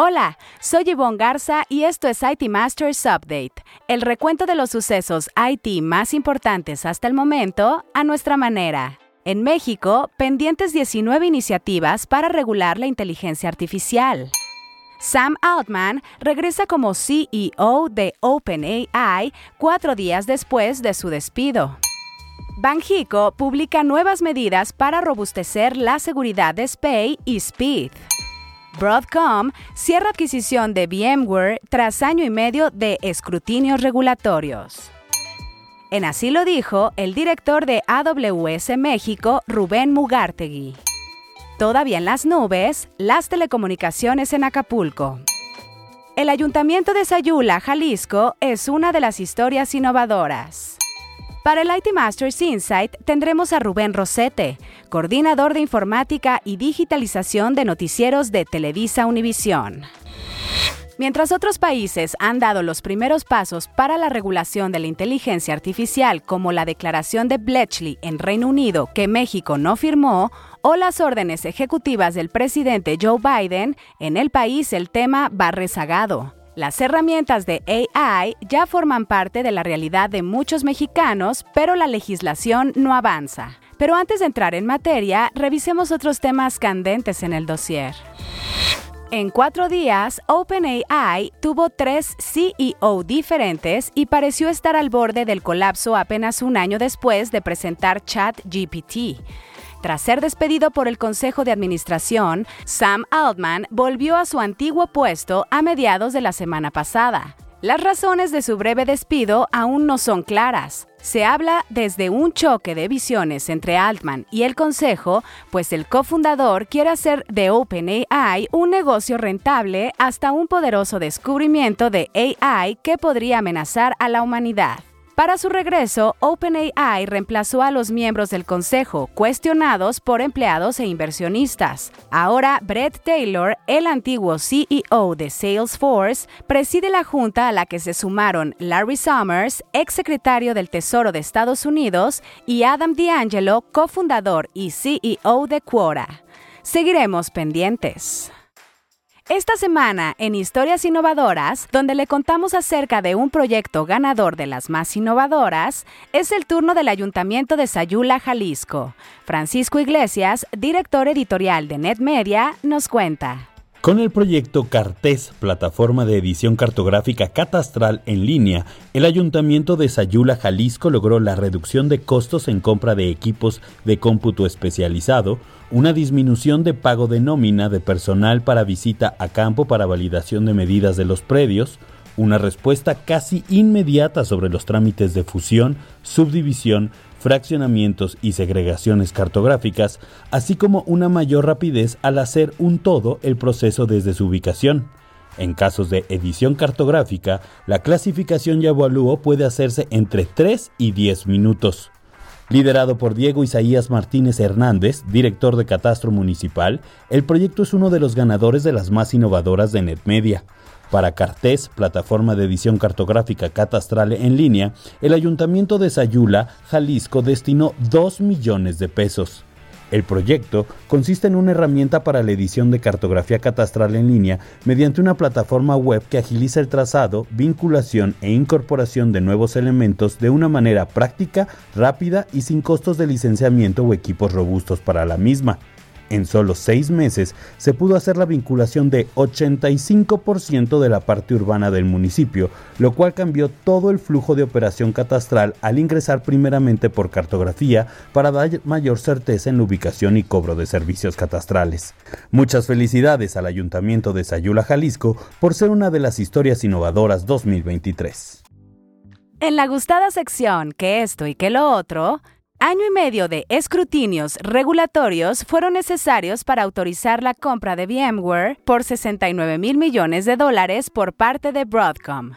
Hola, soy Yvonne Garza y esto es IT Masters Update, el recuento de los sucesos IT más importantes hasta el momento a nuestra manera. En México, pendientes 19 iniciativas para regular la inteligencia artificial. Sam Altman regresa como CEO de OpenAI cuatro días después de su despido. Banjico publica nuevas medidas para robustecer la seguridad de SPAY y Speed. Broadcom cierra adquisición de VMware tras año y medio de escrutinios regulatorios. En así lo dijo el director de AWS México, Rubén Mugartegui. Todavía en las nubes, las telecomunicaciones en Acapulco. El Ayuntamiento de Sayula, Jalisco, es una de las historias innovadoras. Para el IT Masters Insight tendremos a Rubén Rosete, coordinador de informática y digitalización de noticieros de Televisa Univisión. Mientras otros países han dado los primeros pasos para la regulación de la inteligencia artificial, como la declaración de Bletchley en Reino Unido que México no firmó, o las órdenes ejecutivas del presidente Joe Biden, en el país el tema va rezagado. Las herramientas de AI ya forman parte de la realidad de muchos mexicanos, pero la legislación no avanza. Pero antes de entrar en materia, revisemos otros temas candentes en el dossier. En cuatro días, OpenAI tuvo tres CEO diferentes y pareció estar al borde del colapso apenas un año después de presentar ChatGPT. Tras ser despedido por el Consejo de Administración, Sam Altman volvió a su antiguo puesto a mediados de la semana pasada. Las razones de su breve despido aún no son claras. Se habla desde un choque de visiones entre Altman y el Consejo, pues el cofundador quiere hacer de OpenAI un negocio rentable hasta un poderoso descubrimiento de AI que podría amenazar a la humanidad. Para su regreso, OpenAI reemplazó a los miembros del consejo, cuestionados por empleados e inversionistas. Ahora, Brett Taylor, el antiguo CEO de Salesforce, preside la junta a la que se sumaron Larry Summers, ex secretario del Tesoro de Estados Unidos, y Adam D'Angelo, cofundador y CEO de Quora. Seguiremos pendientes. Esta semana en Historias Innovadoras, donde le contamos acerca de un proyecto ganador de las más innovadoras, es el turno del Ayuntamiento de Sayula, Jalisco. Francisco Iglesias, director editorial de NetMedia, nos cuenta. Con el proyecto Cartes, plataforma de edición cartográfica catastral en línea, el Ayuntamiento de Sayula, Jalisco logró la reducción de costos en compra de equipos de cómputo especializado, una disminución de pago de nómina de personal para visita a campo para validación de medidas de los predios, una respuesta casi inmediata sobre los trámites de fusión, subdivisión, fraccionamientos y segregaciones cartográficas, así como una mayor rapidez al hacer un todo el proceso desde su ubicación. En casos de edición cartográfica, la clasificación y puede hacerse entre 3 y 10 minutos. Liderado por Diego Isaías Martínez Hernández, director de Catastro Municipal, el proyecto es uno de los ganadores de las más innovadoras de NetMedia. Para Cartés, plataforma de edición cartográfica catastral en línea, el Ayuntamiento de Sayula, Jalisco, destinó 2 millones de pesos. El proyecto consiste en una herramienta para la edición de cartografía catastral en línea mediante una plataforma web que agiliza el trazado, vinculación e incorporación de nuevos elementos de una manera práctica, rápida y sin costos de licenciamiento o equipos robustos para la misma. En solo seis meses se pudo hacer la vinculación de 85% de la parte urbana del municipio, lo cual cambió todo el flujo de operación catastral al ingresar primeramente por cartografía para dar mayor certeza en la ubicación y cobro de servicios catastrales. Muchas felicidades al Ayuntamiento de Sayula, Jalisco, por ser una de las historias innovadoras 2023. En la gustada sección que esto y que lo otro, Año y medio de escrutinios regulatorios fueron necesarios para autorizar la compra de VMware por 69 mil millones de dólares por parte de Broadcom.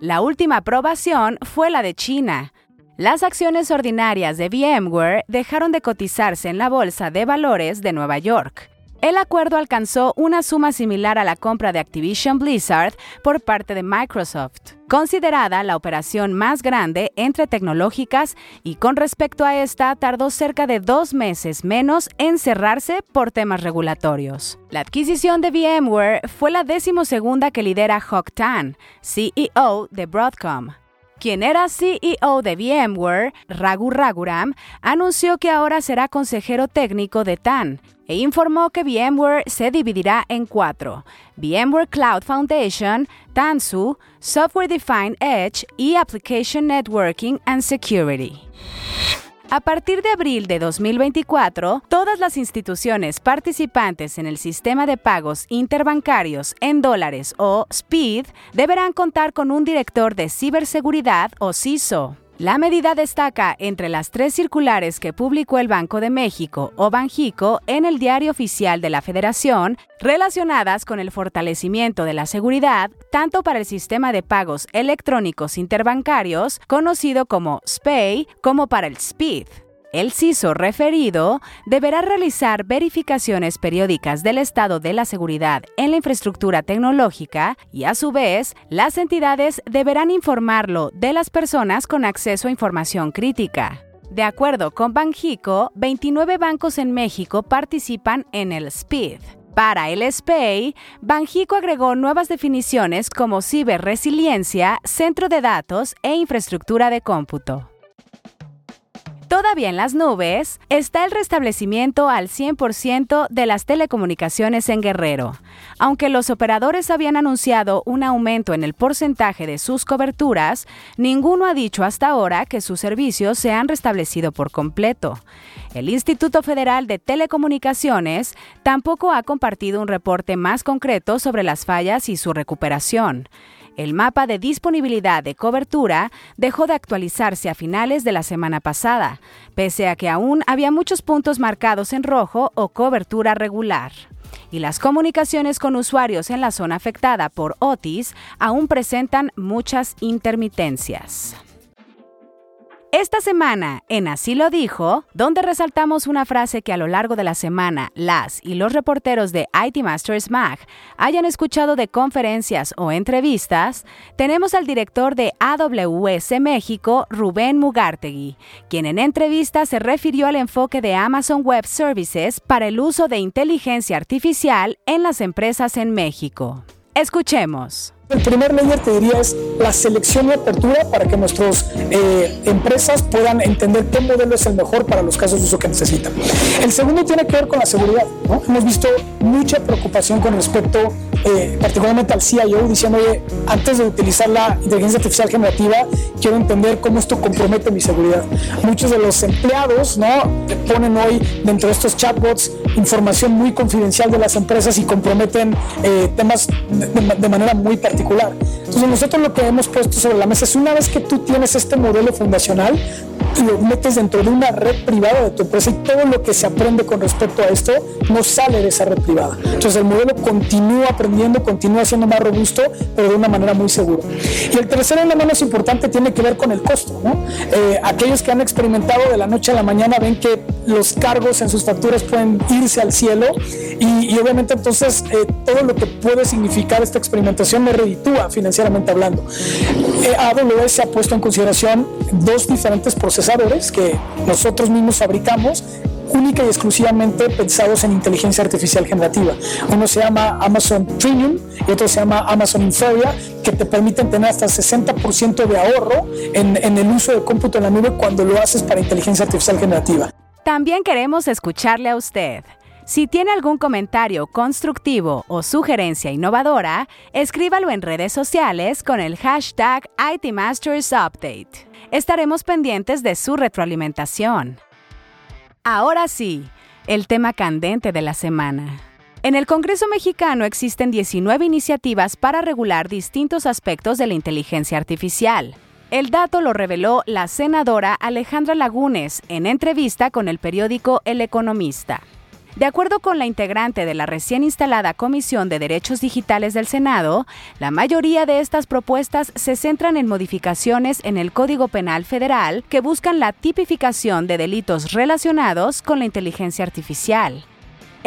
La última aprobación fue la de China. Las acciones ordinarias de VMware dejaron de cotizarse en la Bolsa de Valores de Nueva York. El acuerdo alcanzó una suma similar a la compra de Activision Blizzard por parte de Microsoft, considerada la operación más grande entre tecnológicas y con respecto a esta tardó cerca de dos meses menos en cerrarse por temas regulatorios. La adquisición de VMware fue la decimosegunda que lidera Hock Tan, CEO de Broadcom quien era CEO de VMware, Raghu Raghuram, anunció que ahora será consejero técnico de TAN e informó que VMware se dividirá en cuatro: VMware Cloud Foundation, Tansu, Software Defined Edge y Application Networking and Security. A partir de abril de 2024, todas las instituciones participantes en el sistema de pagos interbancarios en dólares o SPID deberán contar con un director de ciberseguridad o CISO. La medida destaca entre las tres circulares que publicó el Banco de México o Banjico en el Diario Oficial de la Federación relacionadas con el fortalecimiento de la seguridad tanto para el sistema de pagos electrónicos interbancarios conocido como SPAY como para el SPID. El CISO referido deberá realizar verificaciones periódicas del estado de la seguridad en la infraestructura tecnológica y a su vez las entidades deberán informarlo de las personas con acceso a información crítica. De acuerdo con Banjico, 29 bancos en México participan en el SPID. Para el SPAY, Banjico agregó nuevas definiciones como ciberresiliencia, centro de datos e infraestructura de cómputo. Todavía en las nubes está el restablecimiento al 100% de las telecomunicaciones en Guerrero. Aunque los operadores habían anunciado un aumento en el porcentaje de sus coberturas, ninguno ha dicho hasta ahora que sus servicios se han restablecido por completo. El Instituto Federal de Telecomunicaciones tampoco ha compartido un reporte más concreto sobre las fallas y su recuperación. El mapa de disponibilidad de cobertura dejó de actualizarse a finales de la semana pasada, pese a que aún había muchos puntos marcados en rojo o cobertura regular. Y las comunicaciones con usuarios en la zona afectada por Otis aún presentan muchas intermitencias. Esta semana, en Así lo dijo, donde resaltamos una frase que a lo largo de la semana las y los reporteros de IT Masters Mag hayan escuchado de conferencias o entrevistas, tenemos al director de AWS México, Rubén Mugartegui, quien en entrevista se refirió al enfoque de Amazon Web Services para el uso de inteligencia artificial en las empresas en México. Escuchemos. El primer layer te diría es la selección y apertura para que nuestras eh, empresas puedan entender qué modelo es el mejor para los casos de uso que necesitan. El segundo tiene que ver con la seguridad. Hemos visto mucha preocupación con respecto eh, particularmente al CIO diciendo, oye, antes de utilizar la inteligencia artificial generativa, quiero entender cómo esto compromete mi seguridad. Muchos de los empleados ¿no? ponen hoy dentro de estos chatbots información muy confidencial de las empresas y comprometen eh, temas de, de manera muy particular. Entonces nosotros lo que hemos puesto sobre la mesa es una vez que tú tienes este modelo fundacional, lo metes dentro de una red privada de tu empresa y todo lo que se aprende con respecto a esto no sale de esa red privada. Entonces el modelo continúa aprendiendo, continúa siendo más robusto, pero de una manera muy segura. Y el tercer elemento menos importante tiene que ver con el costo. Eh, aquellos que han experimentado de la noche a la mañana ven que los cargos en sus facturas pueden irse al cielo y, obviamente entonces eh, todo lo que puede significar esta experimentación me reditúa financieramente hablando. Eh, AWS ha puesto en consideración dos diferentes que nosotros mismos fabricamos única y exclusivamente pensados en inteligencia artificial generativa. Uno se llama Amazon Premium y otro se llama Amazon Inferia, que te permiten tener hasta 60% de ahorro en, en el uso de cómputo en la nube cuando lo haces para inteligencia artificial generativa. También queremos escucharle a usted. Si tiene algún comentario constructivo o sugerencia innovadora, escríbalo en redes sociales con el hashtag ITMastersUpdate. Estaremos pendientes de su retroalimentación. Ahora sí, el tema candente de la semana. En el Congreso mexicano existen 19 iniciativas para regular distintos aspectos de la inteligencia artificial. El dato lo reveló la senadora Alejandra Lagunes en entrevista con el periódico El Economista. De acuerdo con la integrante de la recién instalada Comisión de Derechos Digitales del Senado, la mayoría de estas propuestas se centran en modificaciones en el Código Penal Federal que buscan la tipificación de delitos relacionados con la inteligencia artificial.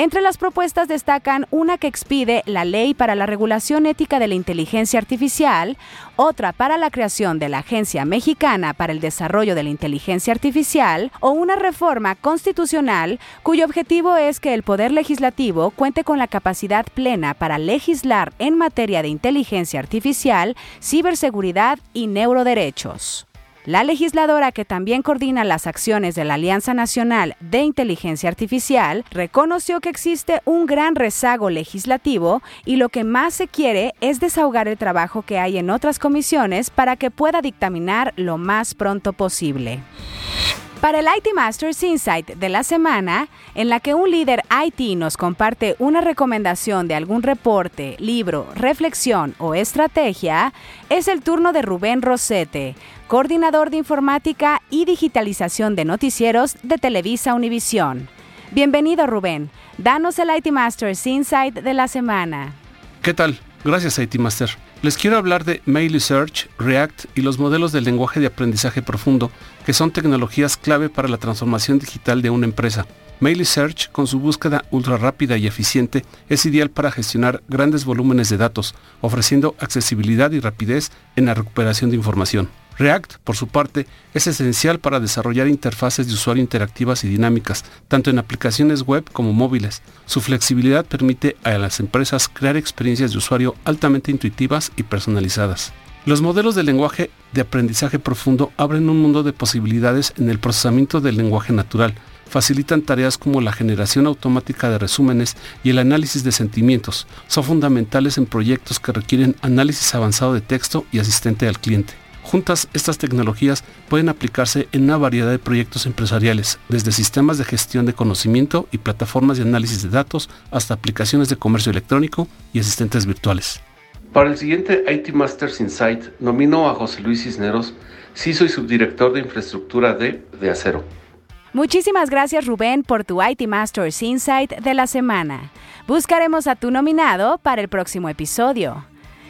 Entre las propuestas destacan una que expide la Ley para la Regulación Ética de la Inteligencia Artificial, otra para la creación de la Agencia Mexicana para el Desarrollo de la Inteligencia Artificial o una reforma constitucional cuyo objetivo es que el Poder Legislativo cuente con la capacidad plena para legislar en materia de inteligencia artificial, ciberseguridad y neuroderechos. La legisladora que también coordina las acciones de la Alianza Nacional de Inteligencia Artificial reconoció que existe un gran rezago legislativo y lo que más se quiere es desahogar el trabajo que hay en otras comisiones para que pueda dictaminar lo más pronto posible. Para el IT Masters Insight de la semana, en la que un líder IT nos comparte una recomendación de algún reporte, libro, reflexión o estrategia, es el turno de Rubén Rosete, coordinador de informática y digitalización de noticieros de Televisa Univisión. Bienvenido Rubén, danos el IT Masters Insight de la semana. ¿Qué tal? Gracias IT Master. Les quiero hablar de Mail Search, React y los modelos de lenguaje de aprendizaje profundo, que son tecnologías clave para la transformación digital de una empresa. Mail Search, con su búsqueda ultra rápida y eficiente, es ideal para gestionar grandes volúmenes de datos, ofreciendo accesibilidad y rapidez en la recuperación de información. React, por su parte, es esencial para desarrollar interfaces de usuario interactivas y dinámicas, tanto en aplicaciones web como móviles. Su flexibilidad permite a las empresas crear experiencias de usuario altamente intuitivas y personalizadas. Los modelos de lenguaje de aprendizaje profundo abren un mundo de posibilidades en el procesamiento del lenguaje natural, facilitan tareas como la generación automática de resúmenes y el análisis de sentimientos. Son fundamentales en proyectos que requieren análisis avanzado de texto y asistente al cliente. Juntas, estas tecnologías pueden aplicarse en una variedad de proyectos empresariales, desde sistemas de gestión de conocimiento y plataformas de análisis de datos hasta aplicaciones de comercio electrónico y asistentes virtuales. Para el siguiente IT Masters Insight, nomino a José Luis Cisneros, CISO y subdirector de infraestructura de, de Acero. Muchísimas gracias Rubén por tu IT Masters Insight de la semana. Buscaremos a tu nominado para el próximo episodio.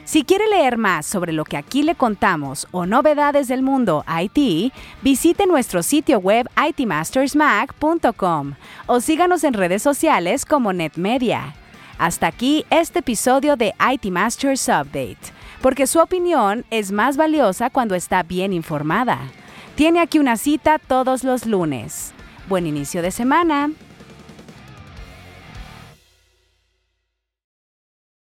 Si quiere leer más sobre lo que aquí le contamos o novedades del mundo IT, visite nuestro sitio web itmastersmac.com o síganos en redes sociales como NetMedia. Hasta aquí este episodio de IT Masters Update, porque su opinión es más valiosa cuando está bien informada. Tiene aquí una cita todos los lunes. Buen inicio de semana.